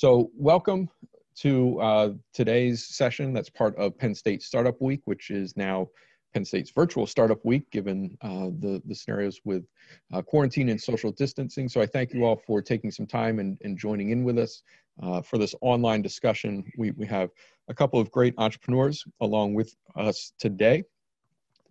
So, welcome to uh, today's session that's part of Penn State Startup Week, which is now Penn State's virtual startup week, given uh, the, the scenarios with uh, quarantine and social distancing. So, I thank you all for taking some time and, and joining in with us uh, for this online discussion. We, we have a couple of great entrepreneurs along with us today.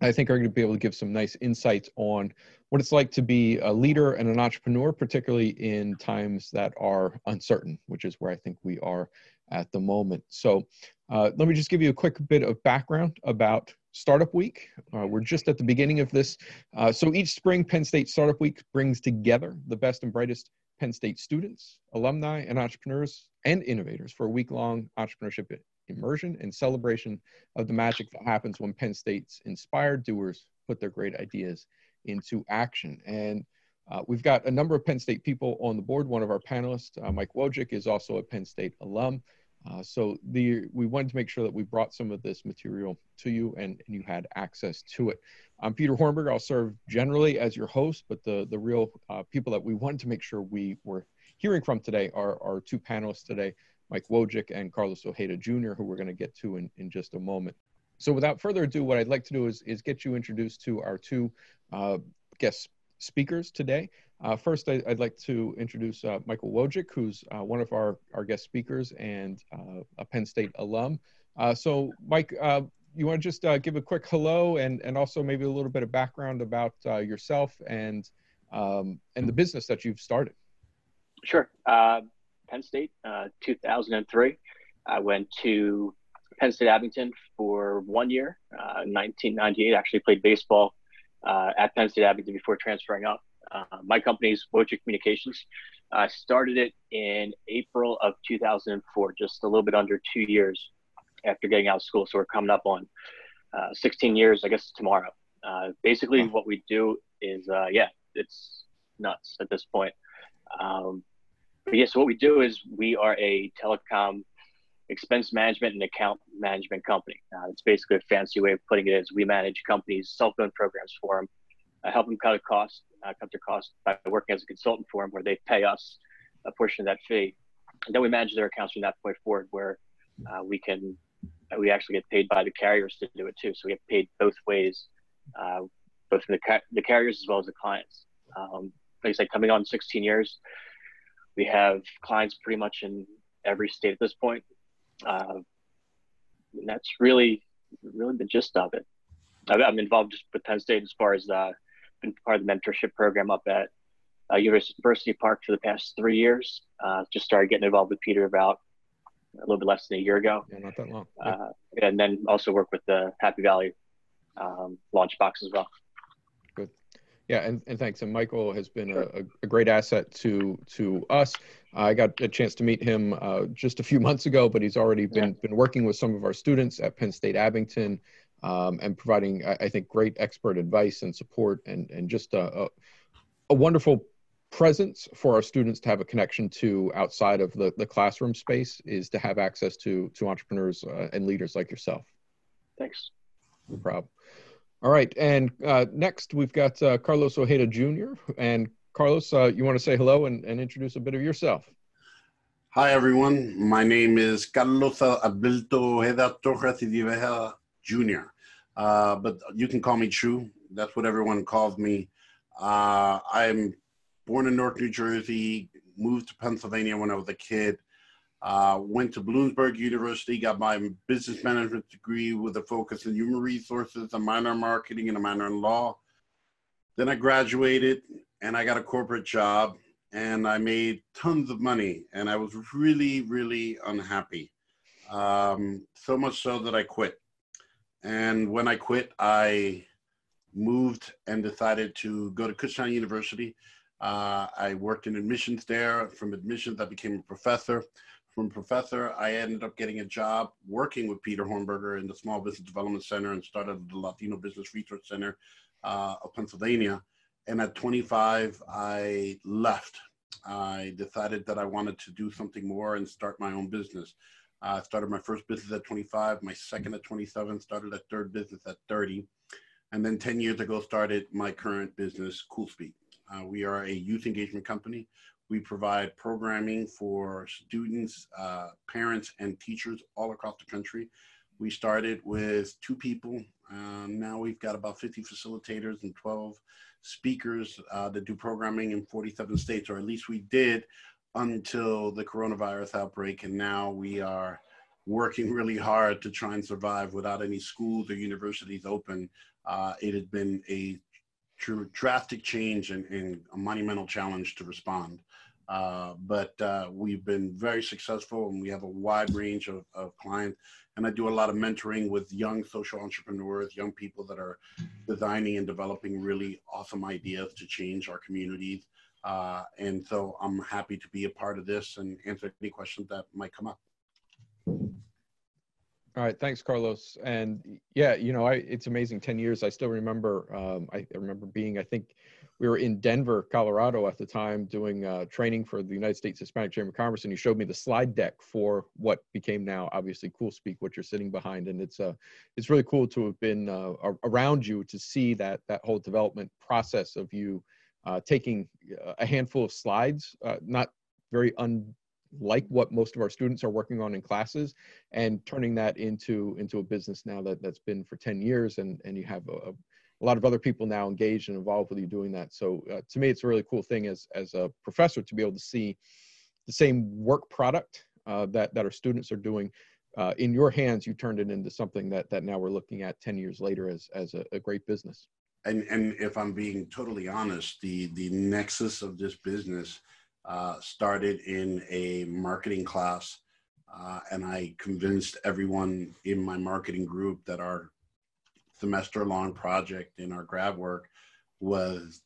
I think are going to be able to give some nice insights on what it's like to be a leader and an entrepreneur, particularly in times that are uncertain, which is where I think we are at the moment. So, uh, let me just give you a quick bit of background about Startup Week. Uh, we're just at the beginning of this. Uh, so, each spring, Penn State Startup Week brings together the best and brightest Penn State students, alumni, and entrepreneurs and innovators for a week long entrepreneurship immersion and celebration of the magic that happens when Penn State's inspired doers put their great ideas into action. And uh, we've got a number of Penn State people on the board. One of our panelists, uh, Mike Wojcik, is also a Penn State alum. Uh, so the we wanted to make sure that we brought some of this material to you and, and you had access to it. I'm Peter Hornberg. I'll serve generally as your host, but the the real uh, people that we wanted to make sure we were hearing from today are our two panelists today. Mike Wojcik and Carlos Ojeda Jr., who we're going to get to in, in just a moment. So without further ado, what I'd like to do is, is get you introduced to our two uh, guest speakers today. Uh, first, I, would like to introduce uh, Michael Wojcik, who's uh, one of our, our guest speakers and uh, a Penn State alum. Uh, so Mike, you want to just give a quick hello and, and also maybe a little bit of background about yourself and, um, and the business that you've started? Sure. Penn State, uh, 2003. I went to Penn State Abington for one year, uh, 1998. Actually played baseball uh, at Penn State Abington before transferring up. Uh, my company is Wojcik Communications. I started it in April of 2004, just a little bit under two years after getting out of school. So we're coming up on uh, 16 years, I guess, tomorrow. Uh, basically, what we do is, yeah, it's nuts at this point. Um, but yes, yeah, so what we do is we are a telecom expense management and account management company. Uh, it's basically a fancy way of putting it as we manage companies' cell phone programs for them, uh, help them cut a cost, uh, cut their cost by working as a consultant for them, where they pay us a portion of that fee. And then we manage their accounts from that point forward, where uh, we can we actually get paid by the carriers to do it too. So we get paid both ways, uh, both from the, ca- the carriers as well as the clients. Um, like I said, coming on 16 years, we have clients pretty much in every state at this point. Uh, and that's really, really the gist of it. I'm involved with Penn State as far as uh, been part of the mentorship program up at uh, University Park for the past three years. Uh, just started getting involved with Peter about a little bit less than a year ago. Yeah, not that long. Yeah. Uh, and then also work with the Happy Valley um, launch box as well. Yeah, and, and thanks. And Michael has been a, a great asset to to us. I got a chance to meet him uh, just a few months ago, but he's already been yeah. been working with some of our students at Penn State Abington um, and providing, I, I, think, great expert advice and support, and and just a, a, a wonderful presence for our students to have a connection to outside of the, the classroom space is to have access to to entrepreneurs uh, and leaders like yourself. Thanks. No problem. All right, and uh, next we've got uh, Carlos Ojeda Jr. And Carlos, uh, you want to say hello and, and, introduce a bit of yourself? Hi, everyone. My name is Carlos Alberto Ojeda Torres Jr., uh, but you can call me Chu. That's what everyone calls me. Uh, I'm born in North New Jersey, moved to Pennsylvania when I was a kid. Uh, went to Bloomsburg University, got my business management degree with a focus in human resources, a minor in marketing, and a minor in law. Then I graduated and I got a corporate job and I made tons of money and I was really, really unhappy. Um, so much so that I quit. And when I quit, I moved and decided to go to Kutztown University. Uh, I worked in admissions there. From admissions, I became a professor from professor, I ended up getting a job working with Peter Hornberger in the Small Business Development Center and started the Latino Business Research Center uh, of Pennsylvania. And at 25, I left. I decided that I wanted to do something more and start my own business. I uh, started my first business at 25, my second at 27, started a third business at 30. And then 10 years ago, started my current business, CoolSpeak. Uh, we are a youth engagement company We provide programming for students, uh, parents, and teachers all across the country. We started with two people. Um, now we've got about 50 facilitators and 12 speakers uh, that do programming in 47 states, or at least we did until the coronavirus outbreak. And now we are working really hard to try and survive without any schools or universities open. Uh, it has been a drastic change and, and, a monumental challenge to respond. Uh, but uh, we've been very successful and we have a wide range of, of clients. And I do a lot of mentoring with young social entrepreneurs, young people that are designing and developing really awesome ideas to change our communities. Uh, and so I'm happy to be a part of this and answer any questions that might come up. All right, thanks, Carlos. And yeah, you know, I, it's amazing. Ten years. I still remember. Um, I, remember being. I think we were in Denver, Colorado, at the time, doing uh, training for the United States Hispanic Chamber of Commerce, and you showed me the slide deck for what became now, obviously, Cool Speak, what you're sitting behind, and it's uh, it's really cool to have been uh, around you to see that that whole development process of you uh, taking a handful of slides, uh, not very un like what most of our students are working on in classes and turning that into into a business now that that's been for 10 years and and you have a, a lot of other people now engaged and involved with you doing that. So uh, to me it's a really cool thing as as a professor to be able to see the same work product uh, that that our students are doing uh, in your hands. You turned it into something that that now we're looking at 10 years later as as a, a great business. And and if i'm being totally honest the the nexus of this business uh, started in a marketing class, uh, and I convinced everyone in my marketing group that our semester long project in our grad work was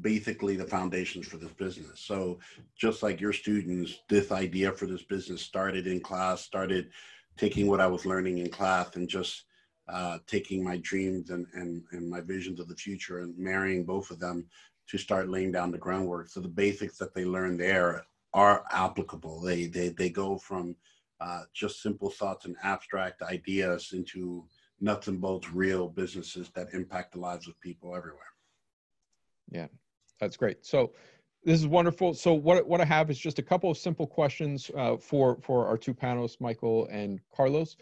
basically the foundations for this business. So just like your students, this idea for this business started in class, started taking what I was learning in class and just uh, taking my dreams and, and, and my visions of the future and marrying both of them to start laying down the groundwork. So the basics that they learn there are applicable. They they they go from uh, just simple thoughts and abstract ideas into nuts and bolts real businesses that impact the lives of people everywhere. Yeah, that's great. So this is wonderful. So what what I have is just a couple of simple questions uh, for for our two panelists, Michael and Carlos.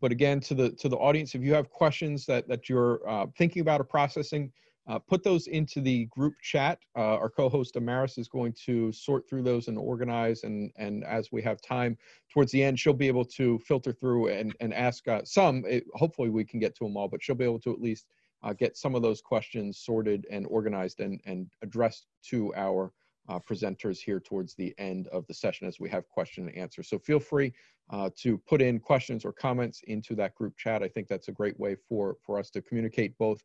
But again, to the to the audience, if you have questions that that you're uh, thinking about or processing, uh, put those into the group chat. Uh, our co-host Amaris is going to sort through those and organize, and and as we have time towards the end, she'll be able to filter through and and ask uh, some. It, hopefully, we can get to them all, but she'll be able to at least uh, get some of those questions sorted and organized and and addressed to our uh, presenters here towards the end of the session as we have question and answer. So feel free uh, to put in questions or comments into that group chat. I think that's a great way for for us to communicate both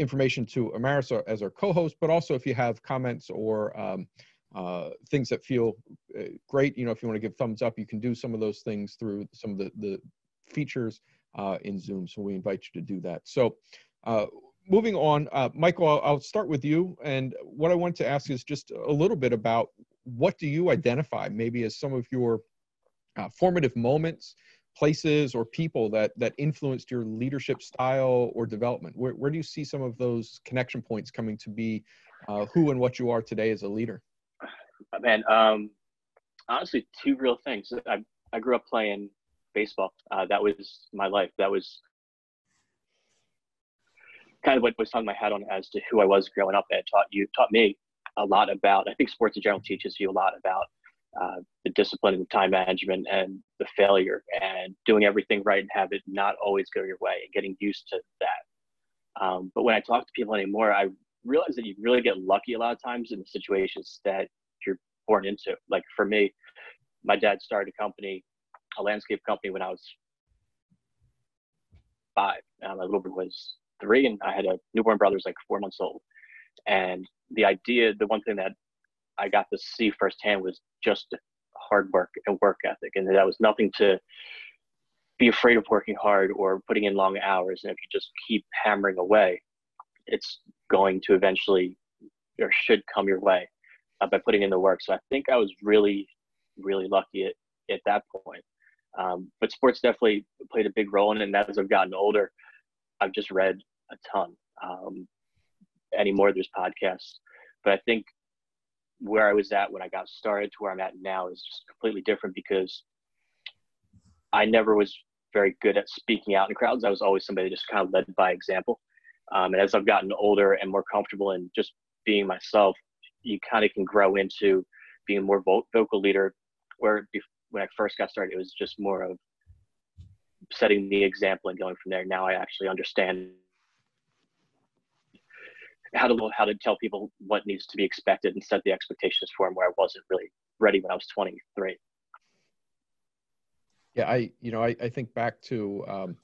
information to Amaris as our co-host, but also if you have comments or um, uh, things that feel uh, great, you know, if you want to give thumbs up, you can do some of those things through some of the, the features uh, in Zoom. So we invite you to do that. So uh, moving on, uh, Michael, I'll, I'll, start with you. And what I want to ask is just a little bit about what do you identify maybe as some of your uh, formative moments places or people that that influenced your leadership style or development? Where, where do you see some of those connection points coming to be uh, who and what you are today as a leader? Man um, honestly two real things. I, I grew up playing baseball. Uh, that was my life. That was kind of what was on my head on as to who i was growing up and taught you taught me a lot about i think sports in general teaches you a lot about uh, the discipline the time management and the failure and doing everything right and have it not always go your way and getting used to that. Um, but when I talk to people anymore, I realize that you really get lucky a lot of times in the situations that you're born into. Like for me, my dad started a company, a landscape company, when I was five. Um, my little brother was three, and I had a newborn brother who's like four months old. And the idea, the one thing that I got to see firsthand was just hard work and work ethic, and that was nothing to be afraid of working hard or putting in long hours. And if you just keep hammering away, it's going to eventually or should come your way uh, by putting in the work. So I think I was really, really lucky at, at that point. Um, but sports definitely played a big role in it. And as I've gotten older, I've just read a ton. Um, anymore, there's podcasts. But I think where I was at when I got started to where I'm at now is just completely different because I never was very good at speaking out in crowds. I was always somebody that just kind of led by example. Um, and as I've gotten older and more comfortable in just being myself, you kind of can grow into being more vocal leader. Where when I first got started, it was just more of setting the example and going from there. Now I actually understand how to how to tell people what needs to be expected and set the expectations for them where I wasn't really ready when I was 23. Yeah, I you know I, I think back to um,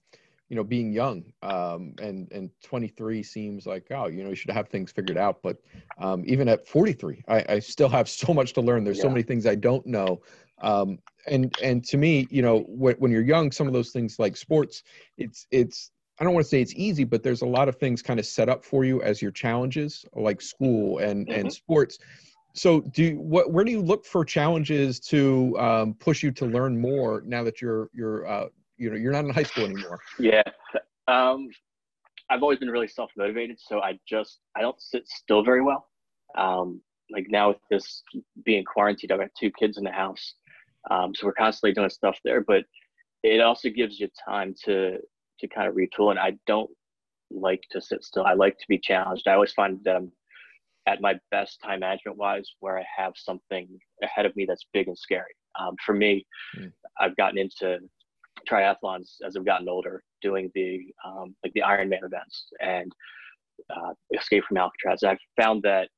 you know being young um, and and 23 seems like oh you know you should have things figured out, but um, even at 43 I, I still have so much to learn. There's yeah. so many things I don't know. Um, and and to me, you know, when, when you're young, some of those things like sports, it's it's I don't want to say it's easy, but there's a lot of things kind of set up for you as your challenges, like school and mm-hmm. and sports. So, do you, what? Where do you look for challenges to um, push you to learn more now that you're you're uh, you know you're not in high school anymore? Yeah, um, I've always been really self motivated, so I just I don't sit still very well. Um, like now with this being quarantined, I've got two kids in the house, um, so we're constantly doing stuff there. But it also gives you time to to kind of retool. And I don't like to sit still. I like to be challenged. I always find that I'm at my best time management wise where I have something ahead of me that's big and scary. Um, for me, mm. I've gotten into triathlons as I've gotten older, doing the um, like the Ironman events and uh, Escape from Alcatraz. I've found that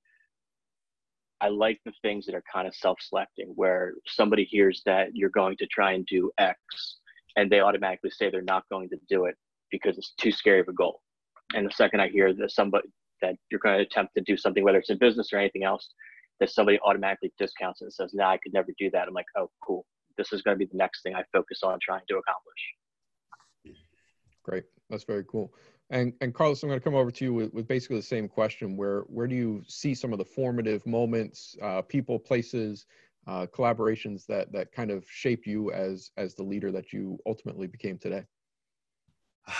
I like the things that are kind of self-selecting, where somebody hears that you're going to try and do X, and they automatically say they're not going to do it because it's too scary of a goal. And the second I hear that somebody that you're going to attempt to do something, whether it's in business or anything else, that somebody automatically discounts it and says, "No, nah, I could never do that." I'm like, "Oh, cool. This is going to be the next thing I focus on trying to accomplish." Great. That's very cool. And and Carlos, I'm going to come over to you with, with basically the same question. Where where do you see some of the formative moments, uh, people, places, uh, collaborations that that kind of shaped you as as the leader that you ultimately became today?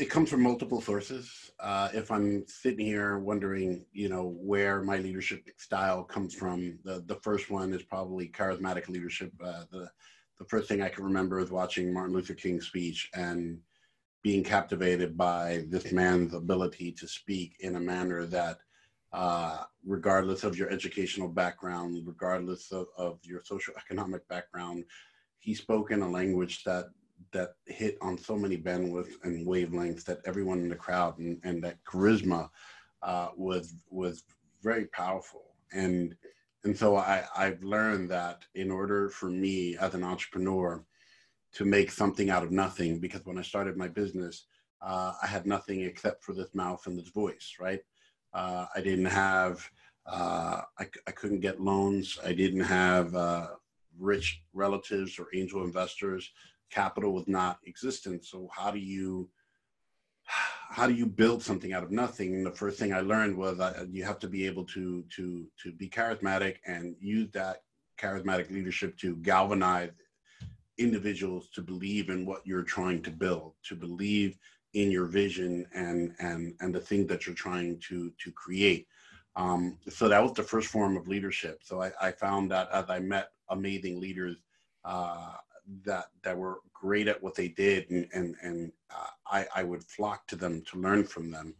It comes from multiple sources. Uh, if I'm sitting here wondering, you know, where my leadership style comes from, the the first one is probably charismatic leadership. Uh, the the first thing I can remember is watching Martin Luther King's speech and being captivated by this man's ability to speak in a manner that uh, regardless of your educational background, regardless of, of your social economic background, he spoke in a language that that hit on so many bandwidths and wavelengths that everyone in the crowd and, and that charisma uh, was was very powerful. And and so I, I've learned that in order for me as an entrepreneur to make something out of nothing, because when I started my business, uh, I had nothing except for this mouth and this voice, right? Uh, I didn't have, uh, I, I couldn't get loans. I didn't have uh, rich relatives or angel investors. Capital was not existent. So how do you, how do you build something out of nothing? And the first thing I learned was that you have to be able to to to be charismatic and use that charismatic leadership to galvanize individuals to believe in what you're trying to build, to believe in your vision and and and the thing that you're trying to to create. Um, so that was the first form of leadership. So I, I found that as I met amazing leaders uh, that that were great at what they did, and and and uh, I I would flock to them to learn from them.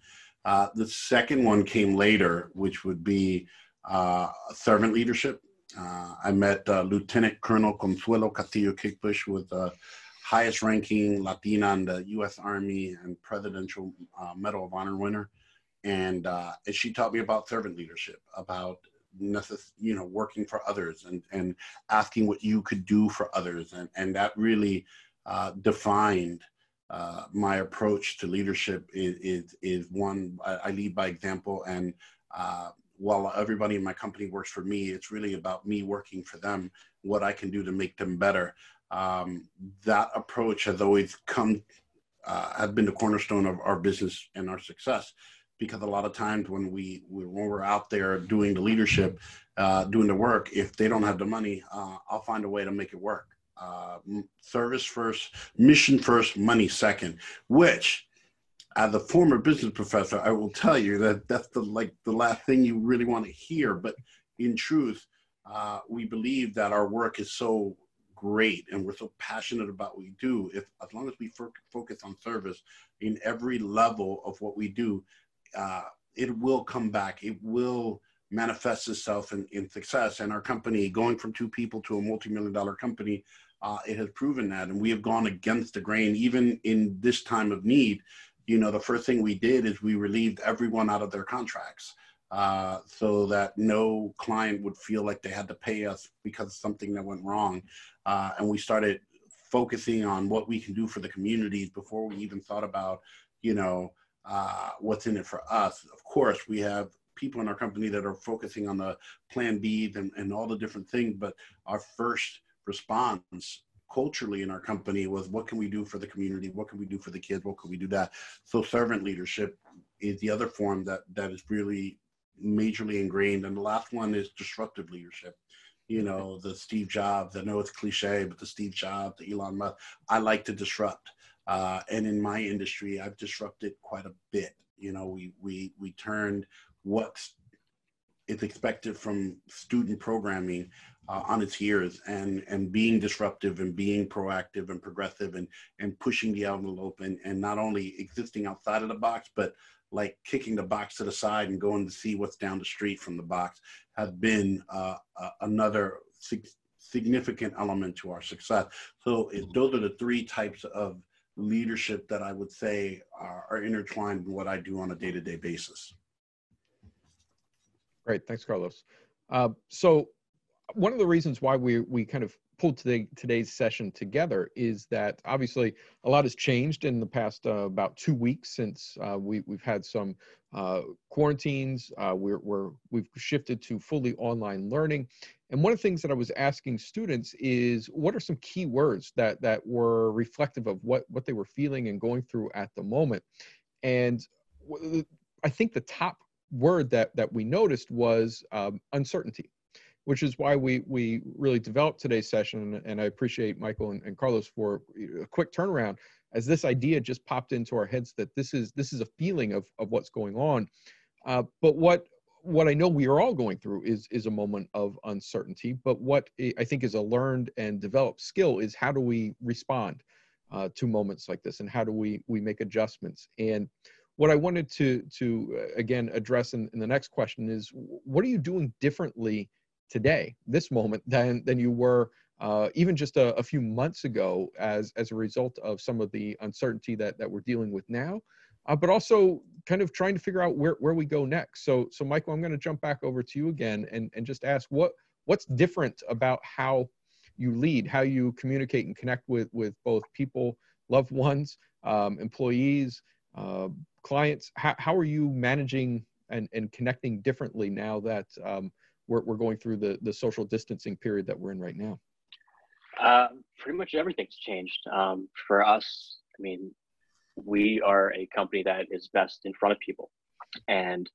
Uh, the second one came later, which would be uh, servant leadership. Uh, I met uh, Lieutenant Colonel Consuelo Castillo Kickbusch with highest ranking Latina in the U.S. Army and Presidential uh, Medal of Honor winner. And, uh, and she taught me about servant leadership, about necess- you know working for others and, and asking what you could do for others. And, and that really uh, defined uh, my approach to leadership is, is, is one, I, I lead by example and while everybody in my company works for me, it's really about me working for them, what I can do to make them better. Um, that approach has always come, uh, has been the cornerstone of our business and our success. Because a lot of times when we when we're out there doing the leadership, uh, doing the work, if they don't have the money, uh, I'll find a way to make it work. Uh, service first, mission first, money second. Which as a former business professor, I will tell you that that's the like the last thing you really want to hear. But in truth, uh, we believe that our work is so great and we're so passionate about what we do. If as long as we focus on service in every level of what we do, uh, it will come back. It will manifest itself in, in success. And our company, going from two people to a multi-million dollar company, uh, it has proven that. And we have gone against the grain, even in this time of need. You know, the first thing we did is we relieved everyone out of their contracts uh, so that no client would feel like they had to pay us because of something that went wrong. Uh, and we started focusing on what we can do for the communities before we even thought about, you know, uh, what's in it for us. Of course, we have people in our company that are focusing on the plan B and, and all the different things, but our first response culturally in our company was what can we do for the community what can we do for the kids what can we do that so servant leadership is the other form that that is really majorly ingrained. And the last one is disruptive leadership. You know, the Steve Jobs, I know it's cliche, but the Steve Jobs, the Elon Musk, I like to disrupt. Uh, and in my industry, I've disrupted quite a bit. You know, we, we, we turned what's is expected from student programming uh, on its ears and and being disruptive and being proactive and progressive and and pushing the envelope and and not only existing outside of the box but like kicking the box to the side and going to see what's down the street from the box have been uh, uh, another sig- significant element to our success. So it, those are the three types of leadership that I would say are, are intertwined with what I do on a day-to-day basis. Great, thanks, Carlos. Uh, so one of the reasons why we we kind of pulled today, today's session together is that obviously a lot has changed in the past uh, about two weeks since uh, we, we've had some uh, quarantines. Uh, we're, we're, we've shifted to fully online learning. And one of the things that I was asking students is what are some key words that, that were reflective of what, what they were feeling and going through at the moment? And I think the top word that, that we noticed was um, uncertainty which is why we we really developed today's session. And I appreciate Michael and, and Carlos for a quick turnaround as this idea just popped into our heads that this is this is a feeling of of what's going on. Uh, but what what I know we are all going through is is a moment of uncertainty. But what I think is a learned and developed skill is how do we respond uh, to moments like this, and how do we we make adjustments. And what I wanted to to uh, again address in, in the next question is what are you doing differently today, this moment, than than you were uh, even just a, a, few months ago, as as a result of some of the uncertainty that that we're dealing with now, uh, but also kind of trying to figure out where where we go next. So so Michael, I'm going to jump back over to you again and and just ask what what's different about how you lead, how you communicate and connect with with both people, loved ones, um, employees, uh, clients. How how are you managing and and connecting differently now that um, we're, we're going through the, the social distancing period that we're in right now? Uh, pretty much everything's changed. Um, for us, I mean, we are a company that is best in front of people. And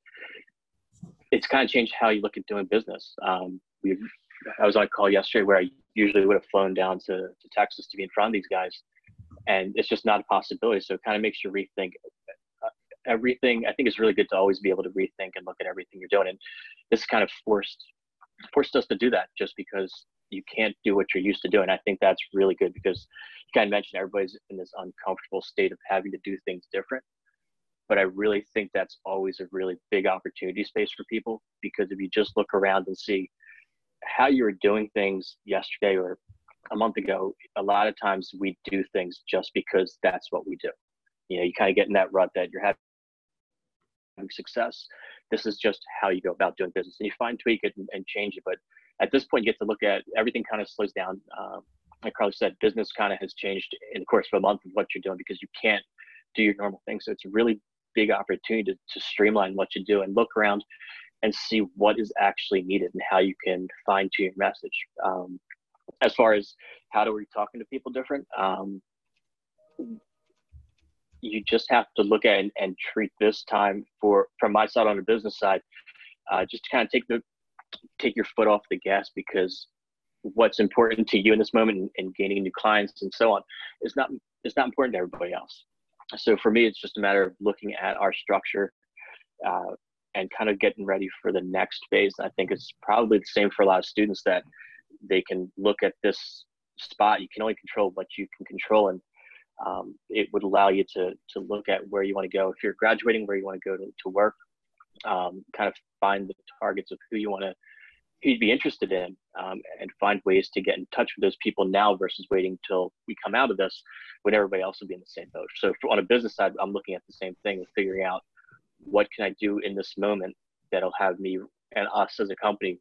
it's kind of changed how you look at doing business. Um, we've, I was on a call yesterday where I usually would have flown down to, to Texas to be in front of these guys. And it's just not a possibility. So it kind of makes you rethink everything. I think it's really good to always be able to rethink and look at everything you're doing. And this kind of forced forced us to do that just because you can't do what you're used to doing. I think that's really good because you kind of mentioned everybody's in this uncomfortable state of having to do things different. But I really think that's always a really big opportunity space for people because if you just look around and see how you were doing things yesterday or a month ago, a lot of times we do things just because that's what we do. You know, you kind of get in that rut that you're having success. This is just how you go about doing business, and you fine tweak it and, and change it. But at this point, you get to look at everything. Kind of slows down. Um, like Carlos said, business kind of has changed in the course of a month of what you're doing because you can't do your normal thing. So it's a really big opportunity to, to streamline what you do and look around and see what is actually needed and how you can fine tune your message. Um, as far as how do we talking to people different, um, you just have to look at and, and treat this time for from my side on the business side, uh, just to kind of take the take your foot off the gas because what's important to you in this moment and, gaining new clients and so on is not it's not important to everybody else. So for me, it's just a matter of looking at our structure, uh, and kind of getting ready for the next phase. I think it's probably the same for a lot of students that they can look at this spot. You can only control what you can control, and um, it would allow you to to look at where you want to go. If you're graduating, where you want to go to, to work, um, kind of find the targets of who you want to who you'd be interested in, um, and find ways to get in touch with those people now versus waiting till we come out of this when everybody else will be in the same boat. So for, on a business side, I'm looking at the same thing of figuring out what can I do in this moment that'll have me and us as a company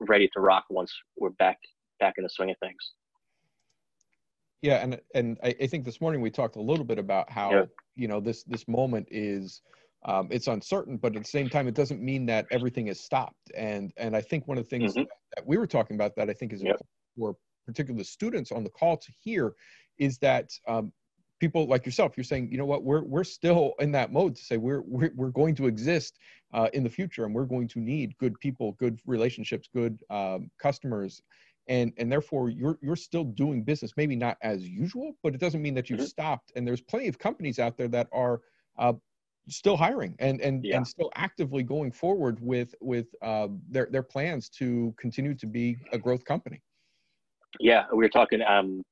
ready to rock once we're back back in the swing of things. Yeah, and and I, I think this morning we talked a little bit about how yeah. you know this this moment is um, it's uncertain, but at the same time, it doesn't mean that everything is stopped. And and I think one of the things mm-hmm. that, that, we were talking about that I think is yep. for particular students on the call to hear is that um, people like yourself, you're saying, you know what, we're we're still in that mode to say we're we're, we're going to exist uh, in the future, and we're going to need good people, good relationships, good um, customers, and and therefore you're you're still doing business, maybe not as usual, but it doesn't mean that you've mm-hmm. stopped. And there's plenty of companies out there that are uh, still hiring and and yeah. and still actively going forward with with uh, their their plans to continue to be a growth company. Yeah, we were talking. Um,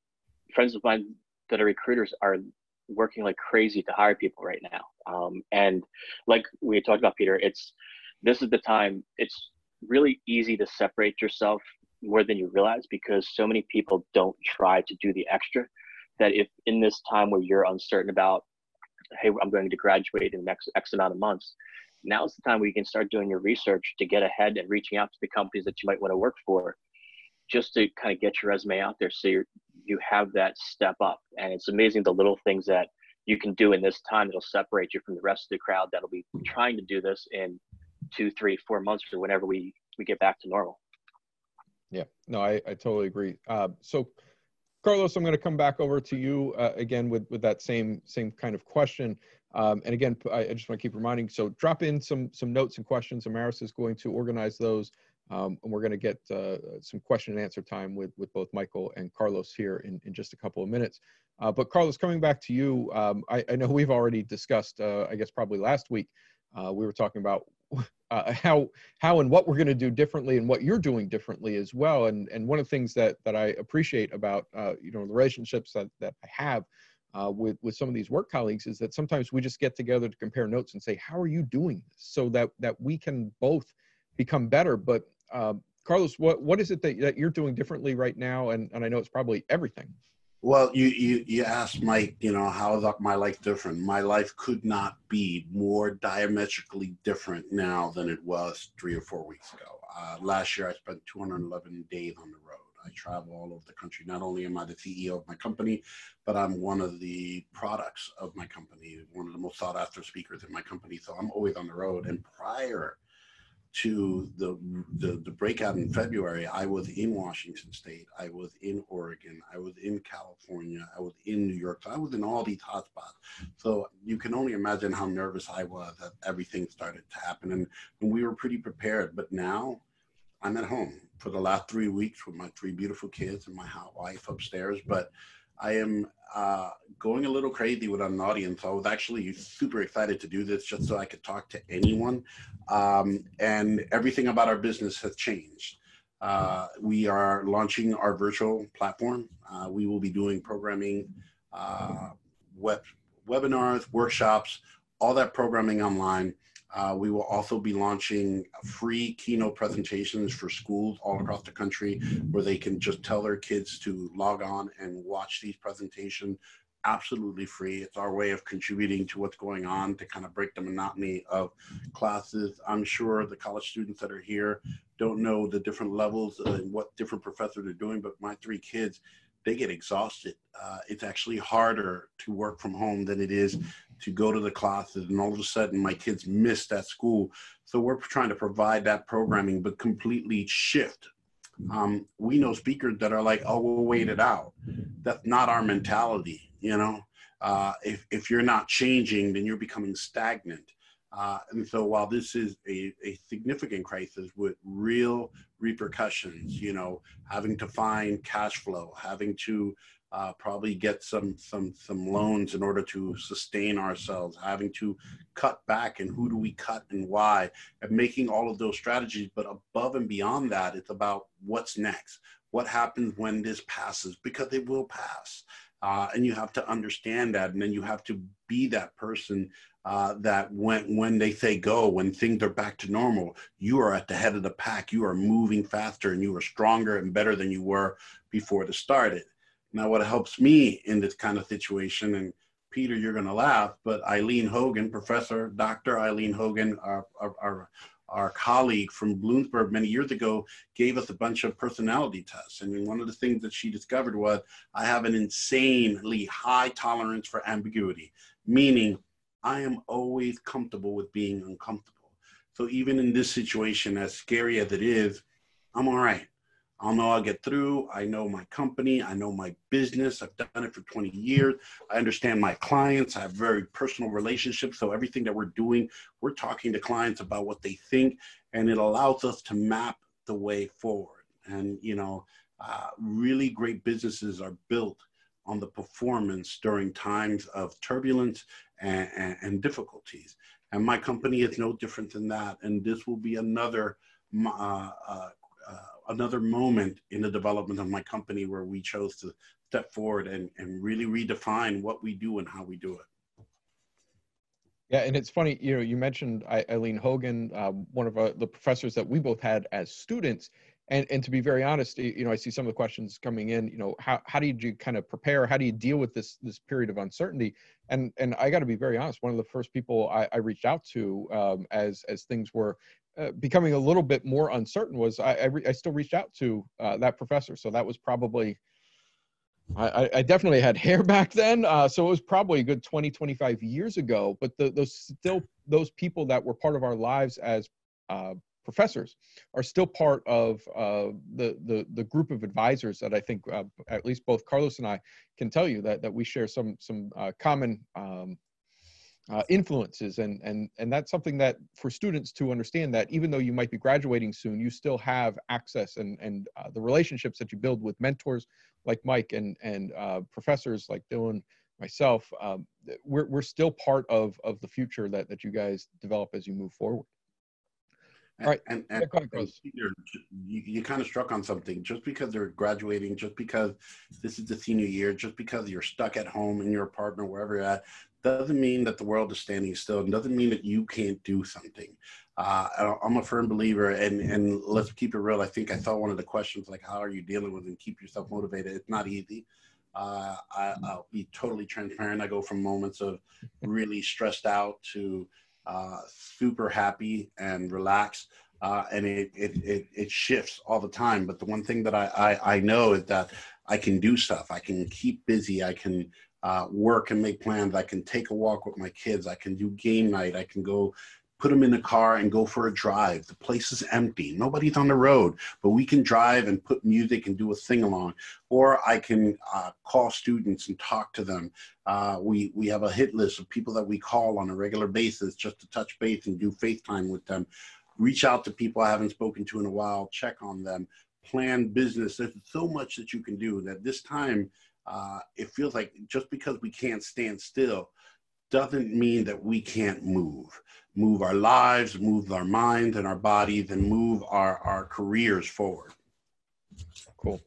friends of mine that are recruiters are working like crazy to hire people right now. Um, and like we talked about, Peter, it's this is the time. It's really easy to separate yourself more than you realize because so many people don't try to do the extra. That if in this time where you're uncertain about hey, I'm going to graduate in the next X amount of months. Now's the time where you can start doing your research to get ahead and reaching out to the companies that you might want to work for, just to kind of get your resume out there so you you have that step up. And it's amazing the little things that you can do in this time that'll separate you from the rest of the crowd that'll be hmm. trying to do this in two, three, four months or whenever we we get back to normal. Yeah, no, I, I totally agree. Uh, so Carlos, I'm going to come back over to you uh, again with, with that same same kind of question. Um, and again, I, I, just want to keep reminding. So drop in some some notes and questions. Amaris is going to organize those, um, and we're going to get uh, some question and answer time with with both Michael and Carlos here in, in just a couple of minutes. Uh, but Carlos, coming back to you, um, I, I, know we've already discussed. Uh, I guess probably last week uh, we were talking about uh, how how and what we're going to do differently and what you're doing differently as well. And and one of the things that that i appreciate about uh, you know the relationships that, that i have uh, with with some of these work colleagues is that sometimes we just get together to compare notes and say how are you doing this? So that that we can both become better. But um, carlos what what is it that, that you're doing differently right now? And and i know it's probably everything well, you, you, you asked Mike, you know, how is my life different? My life could not be more diametrically different now than it was three or four weeks ago. Uh, last year, I spent 211 days on the road. I travel all over the country. Not only am I the CEO of my company, but I'm one of the products of my company, one of the most sought after speakers in my company. So I'm always on the road. And prior to the, the, the breakout in February, I was in Washington State, I was in Oregon, I was in California, I was in New York. So I was in all these hotspots. So you can only imagine how nervous I was that everything started to happen, and, and we were pretty prepared. But now, I'm at home for the last three weeks with my three beautiful kids and my hot wife upstairs. But I am uh, going a little crazy with an audience. I was actually super excited to do this just so I could talk to anyone. Um, and everything about our business has changed. Uh, we are launching our virtual platform. Uh, we will be doing programming, uh, web, webinars, workshops, all that programming online. Uh, we will also be launching free keynote presentations for schools all across the country where they can just tell their kids to log on and watch these presentations absolutely free. It's our way of contributing to what's going on to kind of break the monotony of classes. I'm sure the college students that are here don't know the different levels and what different professors are doing, but my three kids, they get exhausted. Uh, it's actually harder to work from home than it is to go to the classes and all of a sudden my kids miss that school. So we're trying to provide that programming but completely shift. Um, we know speakers that are like oh we'll wait it out. That's not our mentality you know? Uh, if, if you're not changing then you're becoming stagnant. Uh, and so while this is a, a significant crisis with real repercussions you know having to find cash flow having to uh, probably get some some some loans in order to sustain ourselves, having to cut back and who do we cut and why, and making all of those strategies. But above and beyond that, it's about what's next. What happens when this passes? Because it will pass. Uh, and you have to understand that, and then you have to be that person uh, that when when they say go, when things are back to normal, you are at the head of the pack. You are moving faster, and you are stronger and better than you were before the started. Now, what helps me in this kind of situation, and Peter, you're going to laugh, but Eileen Hogan, Professor Dr. Eileen Hogan, our, our, our, colleague from Bloomsburg many years ago, gave us a bunch of personality tests. And one of the things that she discovered was I have an insanely high tolerance for ambiguity, meaning I am always comfortable with being uncomfortable. So even in this situation, as scary as it is, I'm all right. I'll know I'll get through. I know my company. I know my business. I've done it for 20 years. I understand my clients. I have very personal relationships. So everything that we're doing, we're talking to clients about what they think, and it allows us to map the way forward. And, you know, uh, really great businesses are built on the performance during times of turbulence and, and, and difficulties. And my company is no different than that. And this will be another uh, uh, uh, another moment in the development of my company where we chose to step forward and, and really redefine what we do and how we do it. Yeah, and it's funny, you know, you mentioned Eileen Hogan, uh, one of uh, the professors that we both had as students. And, and to be very honest, you know, I see some of the questions coming in, you know, how, how did you kind of prepare? How do you deal with this, this period of uncertainty? And, and I got to be very honest, one of the first people I, I reached out to um, as, as things were uh, becoming a little bit more uncertain was I, I, re- I still reached out to uh, that professor. So that was probably, I, I definitely had hair back then. Uh, so it was probably a good 20, 25 years ago, but the, those still, those people that were part of our lives as uh, professors are still part of uh, the, the, the group of advisors that I think at least both Carlos and I can tell you that, that we share some, some common um, uh, influences and and and that's something that for students to understand that even though you might be graduating soon you still have access and and uh, the relationships that you build with mentors like mike and and uh, professors like dylan myself um, we're, we're still part of of the future that that you guys develop as you move forward. All right. and, and, and Peter, you, you kind of struck on something. Just because they're graduating just because this is the senior year just because you're stuck at home in your apartment wherever you're at doesn't mean that the world is standing still. It doesn't mean that you can't do something. Uh, I'm a firm believer, and and let's keep it real. I think I saw one of the questions like, "How are you dealing with and keep yourself motivated?" It's not easy. Uh, I, will be totally transparent. I go from moments of really stressed out to uh, super happy and relaxed, uh, and it, it, it it shifts all the time. But the one thing that I, I I know is that I can do stuff. I can keep busy. I can uh, work and make plans. I can take a walk with my kids. I can do game night. I can go put them in the car and go for a drive. The place is empty. Nobody's on the road, but we can drive and put music and do a sing along. Or I can uh, call students and talk to them. Uh, we, we have a hit list of people that we call on a regular basis just to touch base and do FaceTime with them. Reach out to people I haven't spoken to in a while, check on them, plan business. There's so much that you can do that this time uh, it feels like just because we can't stand still doesn't mean that we can't move. Move our lives move our minds and our bodies and move our, our careers forward. Cool.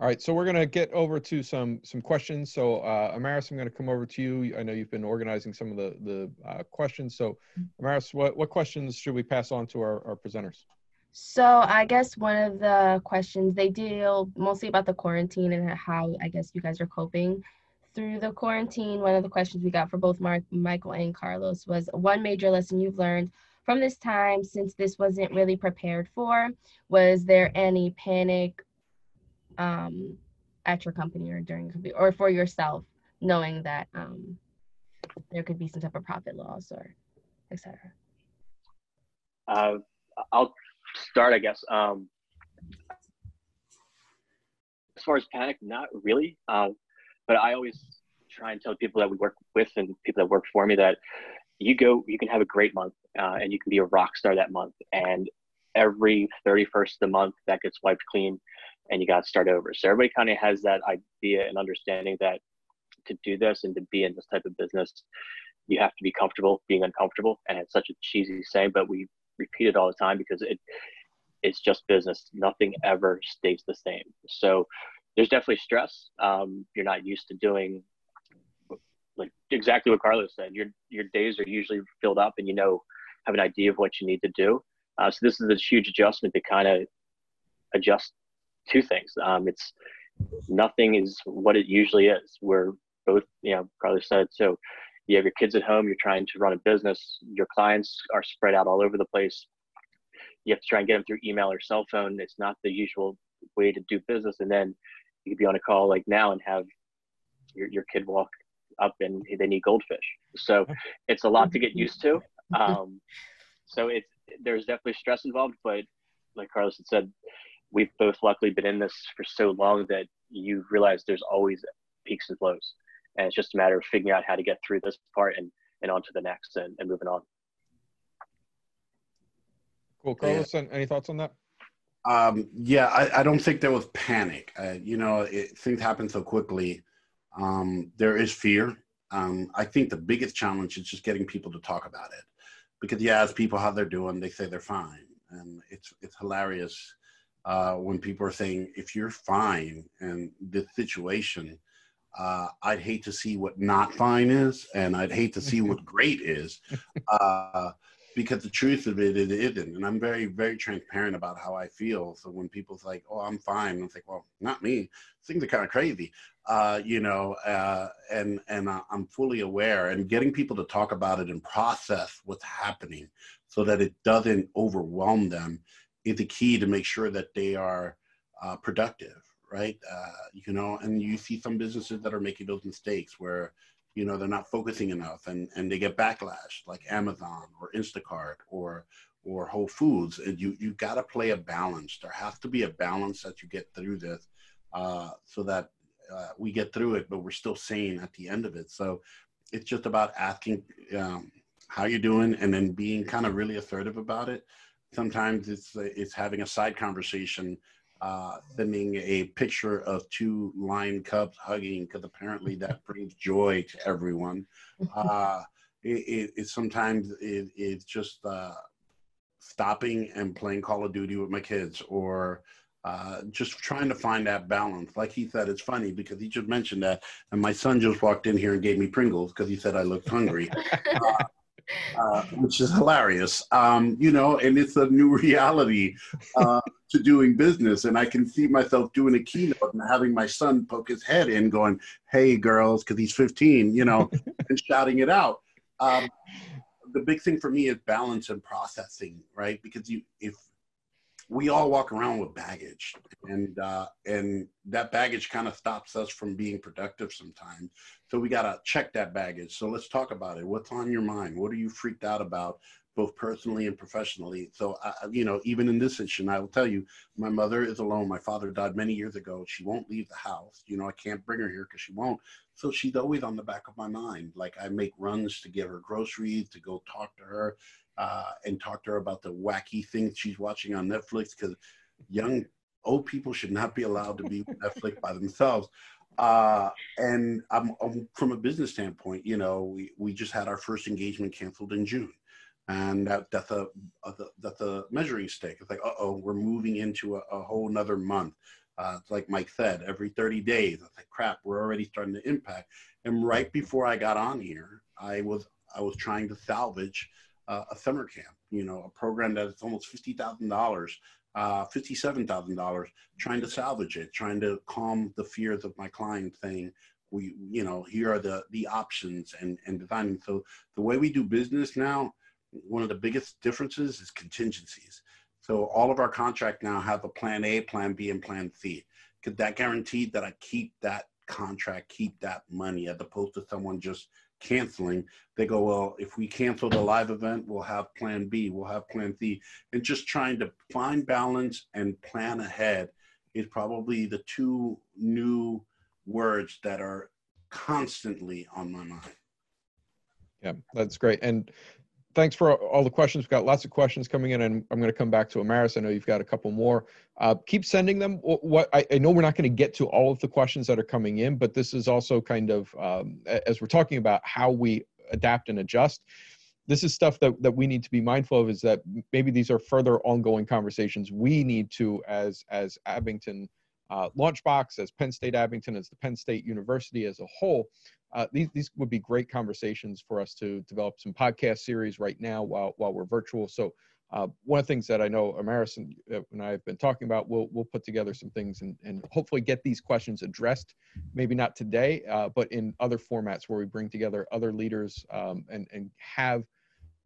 All right so we're going to get over to some some questions. So uh, amaris i'm going to come over to you. I know you've been organizing some of the the uh, questions. So amaris what, what questions should we pass on to our, our presenters so I guess one of the questions they deal mostly about the quarantine and how I guess you guys are coping through the quarantine. One of the questions we got for both Mark, Michael and Carlos was one major lesson you've learned from this time since this wasn't really prepared for. Was there any panic um, at your company or during or for yourself, knowing that um, there could be some type of profit loss or etc. Uh, I'll start, I guess. Um, as far as panic, not really. Uh, but I always try and tell people that we work with and people that work for me that you go, you can have a great month uh, and you can be a rock star that month. And every 31st of the month that gets wiped clean, and you got to start over. So everybody kind of has that idea and understanding that to do this and to be in this type of business, you have to be comfortable being uncomfortable. And it's such a cheesy saying, but we repeat it all the time because it it's just business. Nothing ever stays the same. So there's definitely stress. Um, you're not used to doing like exactly what Carlos said. Your your days are usually filled up, and you know have an idea of what you need to do. Uh, so this is a huge adjustment to kind of adjust two things. Um, it's nothing is what it usually is. We're both, you know, Carlos said so. You have your kids at home. You're trying to run a business. Your clients are spread out all over the place. You have to try and get them through email or cell phone. It's not the usual way to do business. And then you could be on a call like now and have your, your kid walk up and they need goldfish. So it's a lot to get used to. Um, so it's there's definitely stress involved, but like Carlos had said, we've both luckily been in this for so long that you realize there's always peaks and flows, and it's just a matter of figuring out how to get through this part and and on to the next and, and moving on. Cool, Carlos. Yeah. Any thoughts on that? Um, yeah, I, I, don't think there was panic. Uh, you know, it, things happen so quickly. Um, there is fear. Um, I think the biggest challenge is just getting people to talk about it, because you ask people how they're doing, they say they're fine, and it's it's hilarious uh, when people are saying if you're fine and this situation. Uh, I'd hate to see what not fine is, and I'd hate to see what great is. Uh, because the truth of it, it isn't. And I'm very, very transparent about how I feel. So when people's like, oh, I'm fine, I'm like, well, not me. Things are kind of crazy, uh, you know, uh, and, and I'm fully aware and getting people to talk about it and process what's happening so that it doesn't overwhelm them is the key to make sure that they are uh, productive, right? Uh, you know, and you see some businesses that are making those mistakes where, you know they're not focusing enough and and they get backlash like amazon or instacart or or whole foods. And you you got to play a balance. There has to be a balance that you get through this uh, so that uh, we get through it but we're still sane at the end of it. So it's just about asking um, how you're doing and then being kind of really assertive about it. Sometimes it's it's having a side conversation uh, sending a picture of two lion cubs hugging because apparently that brings joy to everyone. Uh, it, it, it, sometimes it, it's just uh, stopping and playing Call of Duty with my kids or uh, just trying to find that balance. Like he said, it's funny because he just mentioned that, and my son just walked in here and gave me Pringles because he said I looked hungry. Uh, uh, which is hilarious. Um, you know, and it's a new reality uh, to doing business. And I can see myself doing a keynote and having my son poke his head in, going, "Hey, girls," because he's 15, you know, and shouting it out. Um, the big thing for me is balance and processing, right? Because you, if we all walk around with baggage and uh, and that baggage kind of stops us from being productive sometimes so we got to check that baggage so let's talk about it what's on your mind what are you freaked out about both personally and professionally. So uh, you know even in this situation i will tell you my mother is alone. My father died many years ago. She won't leave the house. You know i can't bring her here because she won't. So she's always on the back of my mind. Like i make runs to get her groceries to go talk to her uh, and talk to her about the wacky things she's watching on Netflix because young old people should not be allowed to be Netflix by themselves. Uh, and I'm, I'm, from a business standpoint, you know, we, we just had our first engagement canceled in June. And that, that's a, a that's a measuring stick. It's like, uh oh, we're moving into a, a whole nother month. Uh, it's like Mike said, every 30 days. It's like, crap, we're already starting to impact. And right before I got on here, I was I was trying to salvage uh, a summer camp, you know, a program that is almost $50,000, uh, $57,000, trying to salvage it, trying to calm the fears of my client saying, we, you know, here are the, the options and, and designing. So the way we do business now, one of the biggest differences is contingencies. So all of our contract now have a plan A, plan B, and plan C. Because that guaranteed that I keep that contract, keep that money, as opposed to someone just canceling, they go, well, if we cancel the live event, we'll have plan B, we'll have plan C. And just trying to find balance and plan ahead is probably the two new words that are constantly on my mind. Yeah, that's great. And thanks for all the questions. We've got lots of questions coming in, and I'm going to come back to Amaris. I know you've got a couple more. Uh, keep sending them. What I, I, know we're not going to get to all of the questions that are coming in, but this is also kind of um, as we're talking about how we adapt and adjust. This is stuff that, that we need to be mindful of. Is that maybe these are further ongoing conversations we need to, as as Abington uh, Launchbox, as Penn State Abington, as the Penn State University as a whole, uh, these, these would be great conversations for us to develop some podcast series right now while, while we're virtual. So uh, one of the things that I know Amaris and, uh, and I have been talking about, we'll, we'll put together some things and, and hopefully get these questions addressed, maybe not today, uh, but in other formats where we bring together other leaders um, and, and have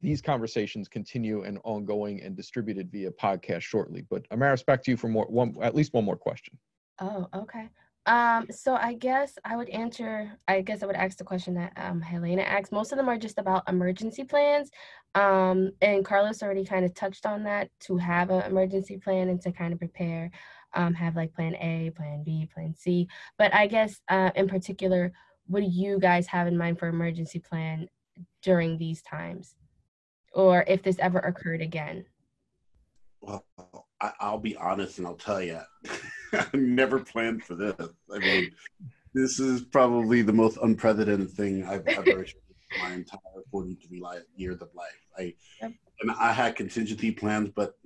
these conversations continue and ongoing and distributed via podcast shortly. But Amaris, back to you for more, one, at least one more question. Oh, okay. Um, so I guess I would answer, I guess I would ask the question that um, Helena asked. Most of them are just about emergency plans. Um, and Carlos already kind of touched on that to have an emergency plan and to kind of prepare, um, have like plan A, plan B, plan C. But I guess uh, in particular, what do you guys have in mind for emergency plan during these times? Or if this ever occurred again? Well, I, will be honest and I'll tell you, I never planned for this. I mean, this is probably the most unprecedented thing I've ever experienced in my entire 43 years of life. I yep. and I had contingency plans, but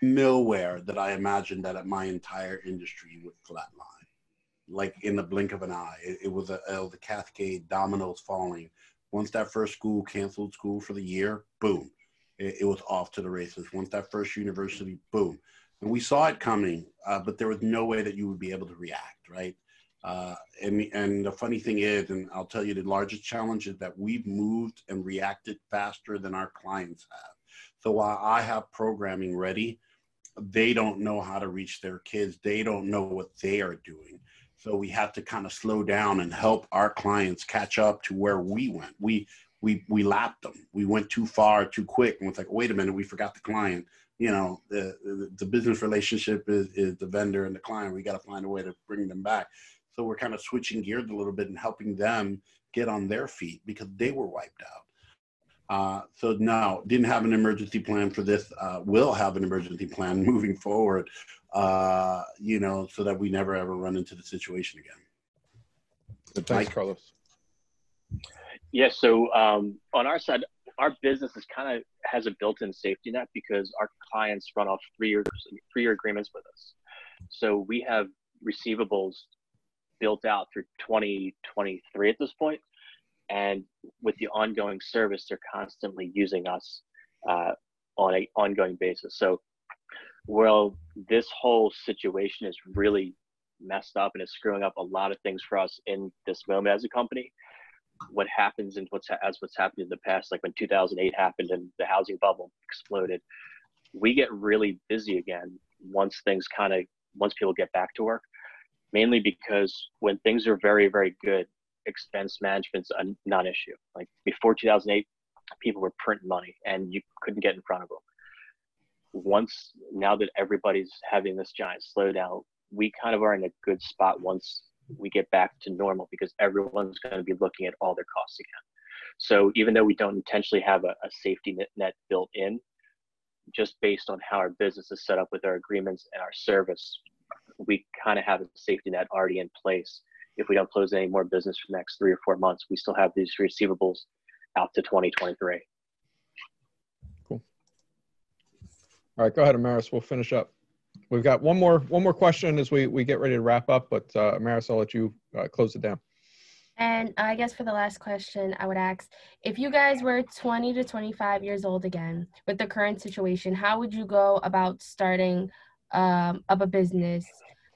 nowhere that I imagined that my entire industry would flatline, like in the blink of an eye. It, it was a, it was a cascade, dominoes falling. Once that first school canceled school for the year, boom, it, it was off to the races. Once that first university, boom, and we saw it coming, uh, but there was no way that you would be able to react, right? Uh, and and the funny thing is, and I'll tell you, the largest challenge is that we've moved and reacted faster than our clients have. So while I have programming ready, they don't know how to reach their kids. They don't know what they are doing. So we have to kind of slow down and help our clients catch up to where we went. We we we lapped them. We went too far, too quick, and it's like, wait a minute, we forgot the client. You know the, the, the business relationship is, is the vendor and the client. We got to find a way to bring them back. So we're kind of switching gears a little bit and helping them get on their feet because they were wiped out. Uh, so no didn't have an emergency plan for this uh, will have an emergency plan moving forward uh, you know so that we never ever run into the situation again. Thanks Mike? carlos yeah, so um, on our side our business is kind of has a built-in safety net because our clients run off three-year three-year agreements with us. So we have receivables built out through 2023 at this point, and with the ongoing service, they're constantly using us uh, on an ongoing basis. So, well, this whole situation is really messed up and is screwing up a lot of things for us in this moment as a company what happens and what's as what's happened in the past, like when 2008 happened and the housing bubble exploded, we get really busy again once things kind of once people get back to work. Mainly because when things are very very good, expense management's a non-issue. Like before 2008, people were printing money and you couldn't get in front of them. Once now that everybody's having this giant slowdown, we kind of are in a good spot once we get back to normal because everyone's going to be looking at all their costs again. So even though we don't intentionally have a, a safety net built in, just based on how our business is set up with our agreements and our service, we kind of have a safety net already in place. If we don't close any more business for the next three or four months, we still have these receivables out to 2023. Cool. All right, go ahead, Amaris. We'll finish up. We've got one more one more question as we we get ready to wrap up, but uh, Maris, I'll let you uh, close it down. And I guess for the last question, I would ask if you guys were 20 to 25 years old again with the current situation, how would you go about starting um, up a business,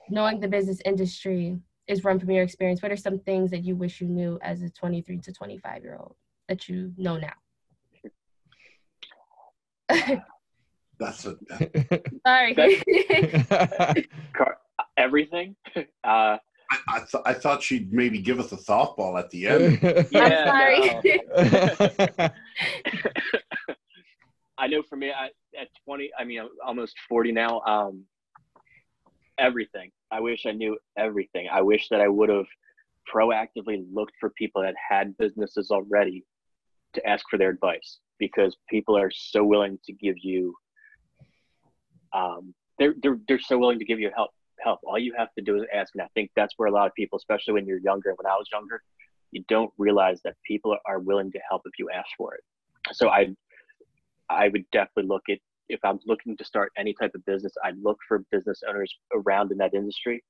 knowing the business industry is run from your experience? What are some things that you wish you knew as a 23 to 25 year old that you know now? That's a. Sorry. everything. Uh, I, I, th- I, thought she'd maybe give us a softball at the end. yeah, sorry. I know for me, I, at 20, I mean, I'm almost 40 now. Um, everything. I wish I knew everything. I wish that I would have proactively looked for people that had businesses already to ask for their advice because people are so willing to give you um, they're, they're they're so willing to give you help help. All you have to do is ask. And i think that's where a lot of people especially when you're younger when i was younger you don't realize that people are willing to help if you ask for it. So i i would definitely look at if i'm looking to start any type of business i'd look for business owners around in that industry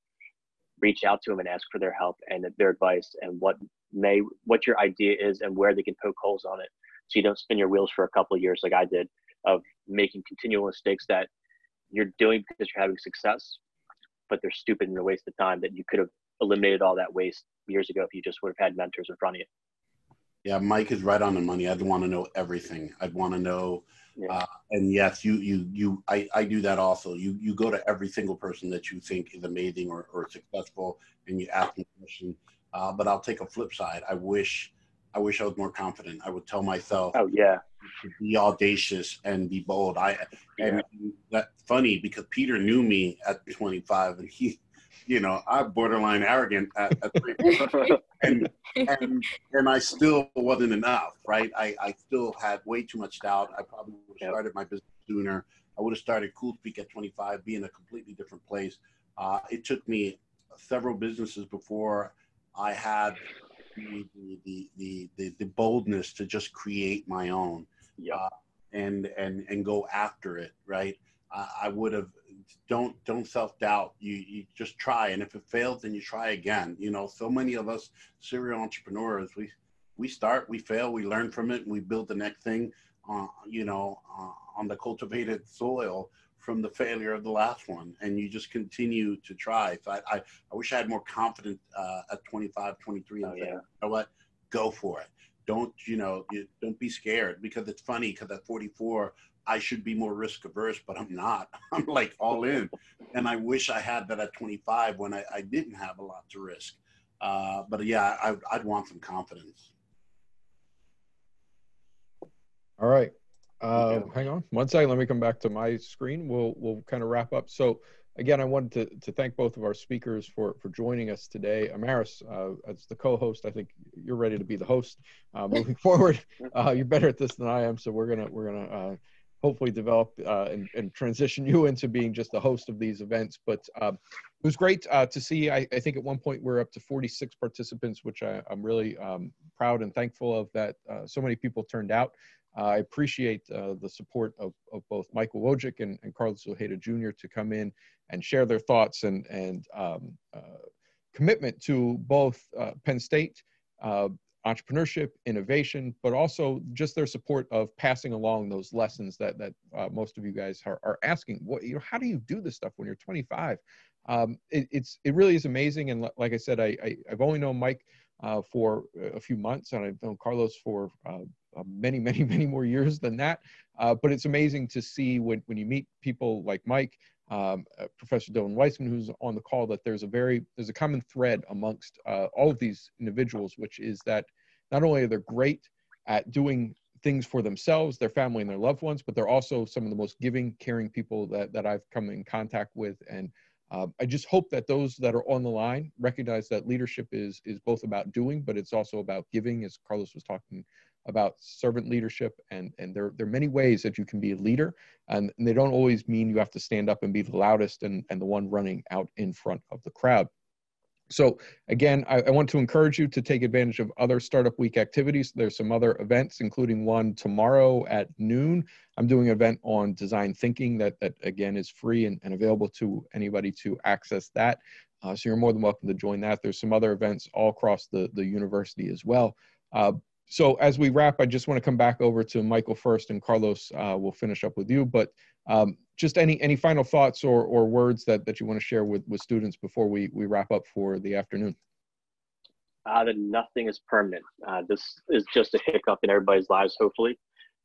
reach out to them and ask for their help and their advice and what may what your idea is and where they can poke holes on it so you don't spin your wheels for a couple of years like i did of making continual mistakes that you're doing because you're having success but they're stupid and a waste of time that you could have eliminated all that waste years ago if you just would have had mentors in front of you. Yeah mike is right on the money. I'd want to know everything. I'd want to know yeah. uh, and yes you you you I, I do that also. You you go to every single person that you think is amazing or, or successful and you ask them a question. Uh, but i'll take a flip side. I wish I wish I was more confident. I would tell myself, "Oh yeah, be audacious and be bold." I and yeah. that's funny because Peter knew me at 25, and he, you know, I'm borderline arrogant at, at and, and and I still wasn't enough, right? I I still had way too much doubt. I probably would have started my business sooner. I would have started CoolSpeak at 25, be in a completely different place. Uh, it took me several businesses before I had the, the, the, the, the boldness to just create my own yeah. Uh, and, and, and go after it. Right. I, I would have, don't, don't self-doubt. You, you just try. And if it fails, then you try again. You know, so many of us serial entrepreneurs, we, we start, we fail, we learn from it and we build the next thing, uh, you know, uh, on the cultivated soil from the failure of the last one and you just continue to try so i, I, I wish i had more confidence uh, at 25 23 oh, yeah. you know what go for it don't you know you, don't be scared because it's funny because at 44 i should be more risk averse but i'm not i'm like all in and i wish i had that at 25 when i, I didn't have a lot to risk uh, but yeah I, i'd want some confidence all right uh, hang on one second. Let me come back to my screen. We'll we'll kind of wrap up. So again, I wanted to, to thank both of our speakers for for joining us today. Amaris, uh, as the co-host, I think you're ready to be the host uh, moving forward. Uh, you're better at this than I am, so we're gonna we're gonna uh, hopefully develop uh, and, and transition you into being just the host of these events. But um, it was great uh, to see. I, I, think at one point we're up to 46 participants, which I, am really um, proud and thankful of that uh, so many people turned out. I appreciate uh, the support of, of both Michael Wojcik and, and Carlos Ojeda Jr. to come in and share their thoughts and, and um, uh, commitment to both uh, Penn State, uh, entrepreneurship, innovation, but also just their support of passing along those lessons that, that uh, most of you guys are, are asking. What, you know, how do you do this stuff when you're 25? Um, it, it's, it really is amazing. And like I said, I, I, have only known Mike uh, for a few months and I've known Carlos for uh, uh, many, many, many more years than that. Uh, but it's amazing to see when, when you meet people like Mike, um, uh, Professor Dylan Weissman, who's on the call, that there's a very there's a common thread amongst uh, all of these individuals, which is that not only are they great at doing things for themselves, their family, and their loved ones, but they're also some of the most giving, caring people that that I've come in contact with, and uh, I just hope that those that are on the line recognize that leadership is is both about doing, but it's also about giving, as Carlos was talking about servant leadership and and there, there are many ways that you can be a leader and, and, they don't always mean you have to stand up and be the loudest and, and the one running out in front of the crowd so again I, I want to encourage you to take advantage of other startup week activities. There's some other events including one tomorrow at noon. I'm doing an event on design thinking that that again is free and, and available to anybody to access that. Uh, so you're more than welcome to join that. There's some other events all across the the university as well. Uh, so as we wrap, I just want to come back over to Michael first, and Carlos uh, will finish up with you. But um, just any any final thoughts or or words that that you want to share with with students before we we wrap up for the afternoon. Uh, that nothing is permanent. Uh, this is just a hiccup in everybody's lives, hopefully,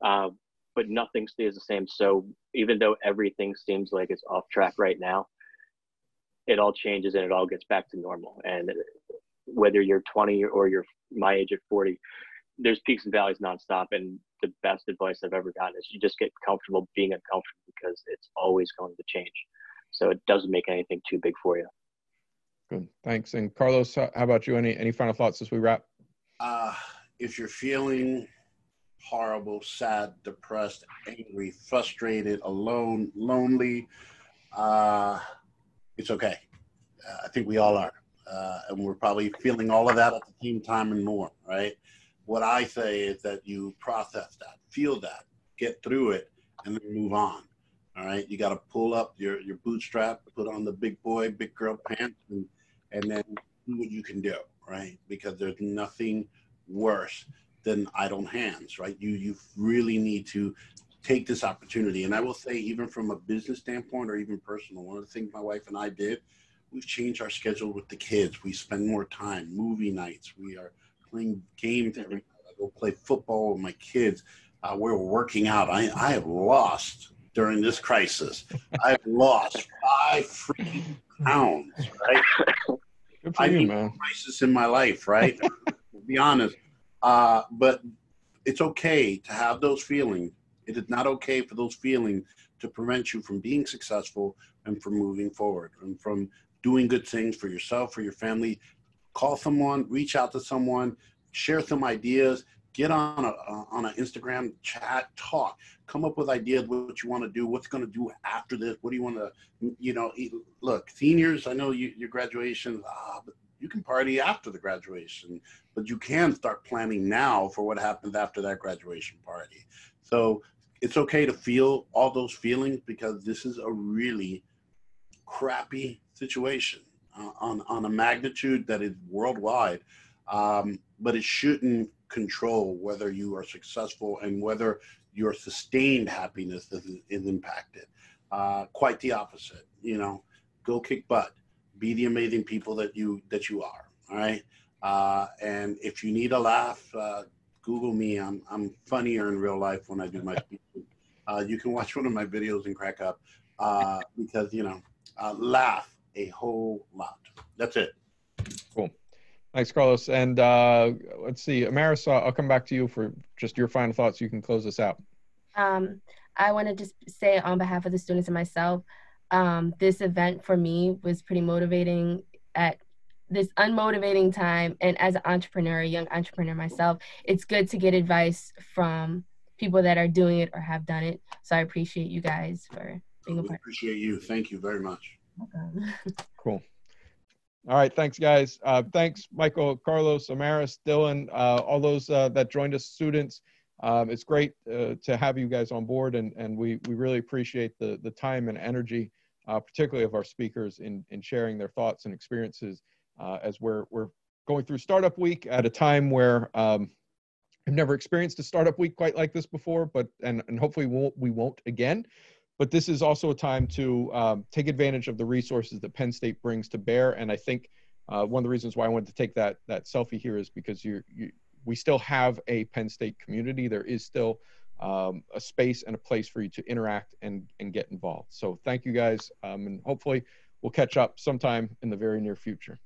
uh, but nothing stays the same. So even though everything seems like it's off track right now, it all changes and it all gets back to normal. And whether you're 20 or you're my age at 40, there's peaks and valleys nonstop. And the best advice I've ever gotten is you just get comfortable being uncomfortable because it's always going to change. So it doesn't make anything too big for you. Good. Thanks. And Carlos, how about you? Any any final thoughts as we wrap? Uh, if you're feeling horrible, sad, depressed, angry, frustrated, alone, lonely, uh, it's okay. Uh, I think we all are. Uh, and we're probably feeling all of that at the same time and more, right? What I say is that you process that, feel that, get through it, and then move on. All right, you got to pull up your, your bootstrap, put on the big boy, big girl pants, and, and then do what you can do, right? Because there's nothing worse than idle hands, right? You you really need to take this opportunity. And I will say, even from a business standpoint or even personal, one of the things my wife and I did, we've changed our schedule with the kids. We spend more time, movie nights. We are playing games every. I go play football with my kids. Uh, we're working out. I, I have lost during this crisis. I've lost five freaking pounds, right? Good for I you, man. crisis in my life, right? to be honest. Uh, but it's okay to have those feelings. It is not okay for those feelings to prevent you from being successful and from moving forward and from doing good things for yourself, for your family. Call someone, reach out to someone, share some ideas, get on a uh, on an Instagram chat, talk, come up with ideas what you want to do, what's going to do after this, what do you want to, you know, look, seniors. I know you, your graduation, ah, but you can party after the graduation, but you can start planning now for what happens after that graduation party. So it's okay to feel all those feelings because this is a really crappy situation on on a magnitude that is worldwide. Um, but it shouldn't control whether you are successful and whether your sustained happiness is, is impacted. Uh, quite the opposite. You know, go kick butt be the amazing people that you that you are. All right. Uh, and if you need a laugh, uh, Google me. I'm I'm funnier in real life when I do my. Uh, you can watch one of my videos and crack up uh, because you know uh, laugh a whole lot. That's it. Cool. Thanks, Carlos. And uh, let's see, Amaris, I'll come back to you for just your final thoughts. You can close this out. Um, I want to just say on behalf of the students and myself, um, this event for me was pretty motivating at this unmotivating time. And as an entrepreneur, a young entrepreneur myself, it's good to get advice from people that are doing it or have done it. So I appreciate you guys for being a part. appreciate you. Thank you very much. Cool. All right, thanks, guys. Uh, thanks, Michael, Carlos, Amaris, Dylan, uh, all those uh, that joined us, students. Um, it's great uh, to have you guys on board, and, and we, we really appreciate the, the time and energy uh, particularly of our speakers in, in sharing their thoughts and experiences uh, as we're, we're going through Startup Week at a time where um, I've never experienced a Startup Week quite like this before, but and, and hopefully we won't, we won't again. But this is also a time to um, take advantage of the resources that Penn State brings to bear. And I think uh, one of the reasons why I wanted to take that that selfie here is because you we still have a Penn State community. There is still um, a space and a place for you to interact and, and get involved. So thank you guys, um, and hopefully we'll catch up sometime in the very near future.